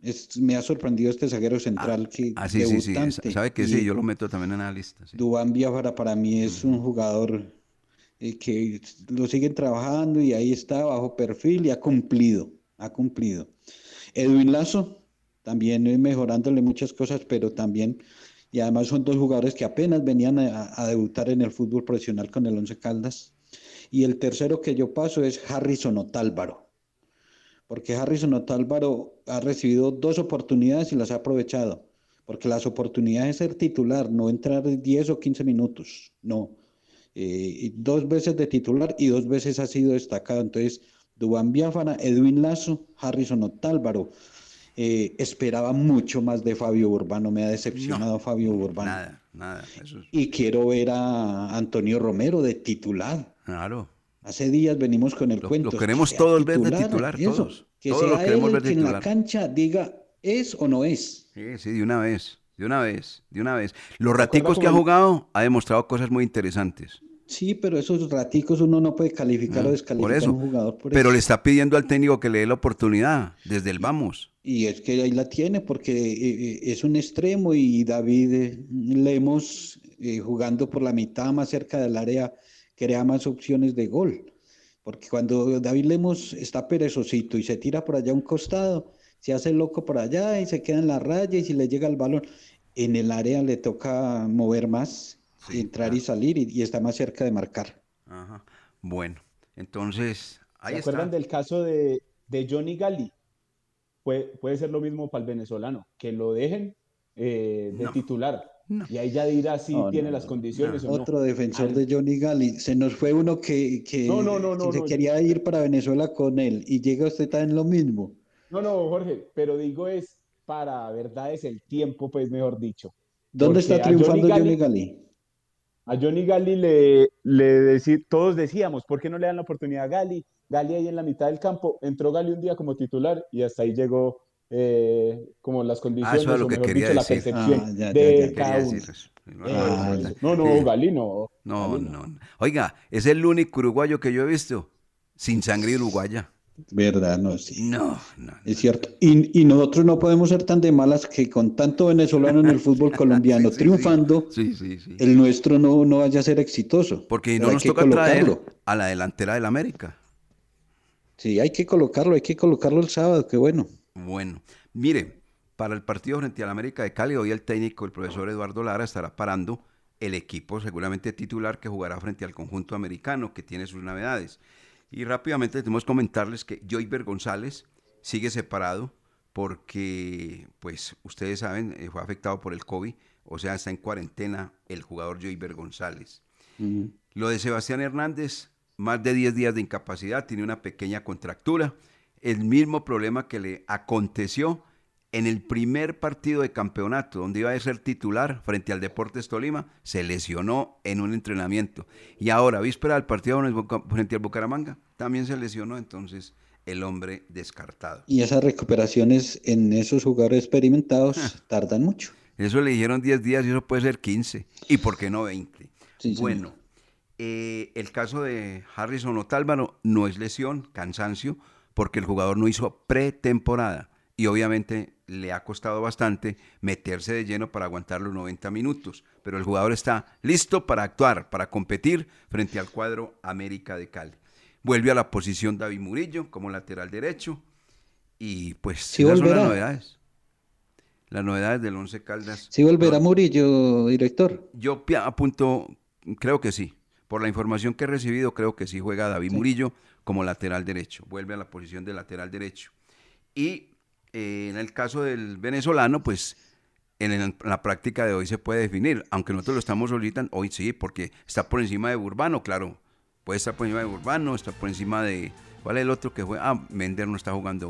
Es- me ha sorprendido este zaguero central que Ah, sí, sí, sí. debutante. Sabe que Y sí, yo lo meto también en la lista. sí. Dubán Biafara para mí es un jugador eh, que lo siguen trabajando y ahí está bajo perfil y ha cumplido, ha cumplido. Edwin Lazo, también mejorándole muchas cosas, pero también, y además son dos jugadores que apenas venían a, a debutar en el fútbol profesional con el Once Caldas. Y el tercero que yo paso es Harrison Otálvaro, porque Harrison Otálvaro ha recibido dos oportunidades y las ha aprovechado, porque las oportunidades es ser titular, no entrar 10 o 15 minutos, no. Eh, dos veces de titular y dos veces ha sido destacado. Entonces, Dubán Biafara, Edwin Lazo, Harrison Otálvaro. Eh, esperaba mucho más de Fabio Urbano, me ha decepcionado Fabio Urbano. Nada, nada. Eso es- Y quiero ver a Antonio Romero de titular. Claro. Hace días venimos con el Lo- cuento. lo queremos todos ver de titular, eso, todos. Que Todos lo sea queremos él ver el de que en la cancha diga es o no es. Sí, sí, de una vez, de una vez, de una vez. Los raticos que ha jugado ha demostrado cosas muy interesantes. Sí, pero esos raticos uno no puede calificar o Ah, descalificar por eso. a un jugador por Pero eso. le está pidiendo al técnico que le dé la oportunidad desde el vamos. Y es que ahí la tiene porque eh, eh, es un extremo y David eh, Lemos jugando por la mitad más cerca del área crea más opciones de gol. Porque cuando David Lemos está perezosito y se tira por allá a un costado, se hace loco por allá y se queda en la raya y si le llega el balón, en el área le toca mover más, entrar y salir y, y está más cerca de marcar. Ajá. Bueno, entonces, ahí ¿Se está. acuerdan del caso de, de Johnny Gali? Puede, puede ser lo mismo para el venezolano, que lo dejen eh, de No. titular. Y ahí ya dirá si No, tiene no, las no, condiciones o. Otro defensor Al- de Johnny Gali. Se nos fue uno que, que, No, no, no, no, que se no. quería ir para Venezuela con él y llega usted también lo mismo. No, no, Jorge, pero digo es para verdades el tiempo, pues mejor dicho. ¿Dónde Porque está triunfando Johnny Gali? A Johnny Gali le, le deci- todos decíamos, ¿por qué no le dan la oportunidad a Gali? Gali ahí en la mitad del campo, entró Gali un día como titular y hasta ahí llegó eh, como las condiciones, Ah, eso es lo o que mejor quería dicho, la percepción Ah, ya, ya, de ya. cada uno. eso. No, no, Sí. Gali no. No, no. no. Oiga, es el único uruguayo que yo he visto sin sangre uruguaya. Verdad, no, sí. No, no. Es cierto. Y, y nosotros no podemos ser tan de malas que con tanto venezolano en el fútbol colombiano Sí, sí, triunfando, Sí, sí, sí. el nuestro no, no vaya a ser exitoso. Porque no hay nos que toca traer colocarlo. a la delantera del América. Sí, hay que colocarlo, hay que colocarlo el sábado, qué bueno. Bueno, mire, para el partido frente al América de Cali, hoy el técnico, el profesor Eduardo Lara, estará parando el equipo seguramente titular que jugará frente al conjunto americano, que tiene sus novedades. Y rápidamente tenemos que comentarles que Joyber González sigue separado porque, pues, ustedes saben, eh, fue afectado por el COVID, o sea, está en cuarentena el jugador Joyber González. Lo de Sebastián Hernández, más de 10 días de incapacidad, tiene una pequeña contractura, el mismo problema que le aconteció en el primer partido de campeonato, donde iba a ser titular frente al Deportes Tolima, se lesionó en un entrenamiento. Y ahora, víspera del partido frente al Bucaramanga, también se lesionó, entonces el hombre descartado. Y esas recuperaciones en esos jugadores experimentados tardan mucho. Eso le dijeron 10 días y eso puede ser 15. ¿Y por qué no 20? bueno, eh, el caso de Harrison Otálvaro no es lesión, cansancio, porque el jugador no hizo pretemporada y obviamente le ha costado bastante meterse de lleno para aguantar los 90 minutos, pero el jugador está listo para actuar, para competir frente al cuadro América de Cali. Vuelve a la posición David Murillo como lateral derecho y pues sí esas son las novedades. Las novedades del Once Caldas. ¿Sí volverá Murillo, director? Yo apunto, creo que sí. Por la información que he recibido, creo que sí juega David Murillo como lateral derecho. Vuelve a la posición de lateral derecho. Y eh, en el caso del venezolano, pues en, la práctica de hoy se puede definir, aunque nosotros lo estamos ahorita, hoy sí, porque está por encima de Urbano, claro, puede estar por encima de Urbano, está por encima de, ¿cuál es el otro que fue? Ah, Mender no está jugando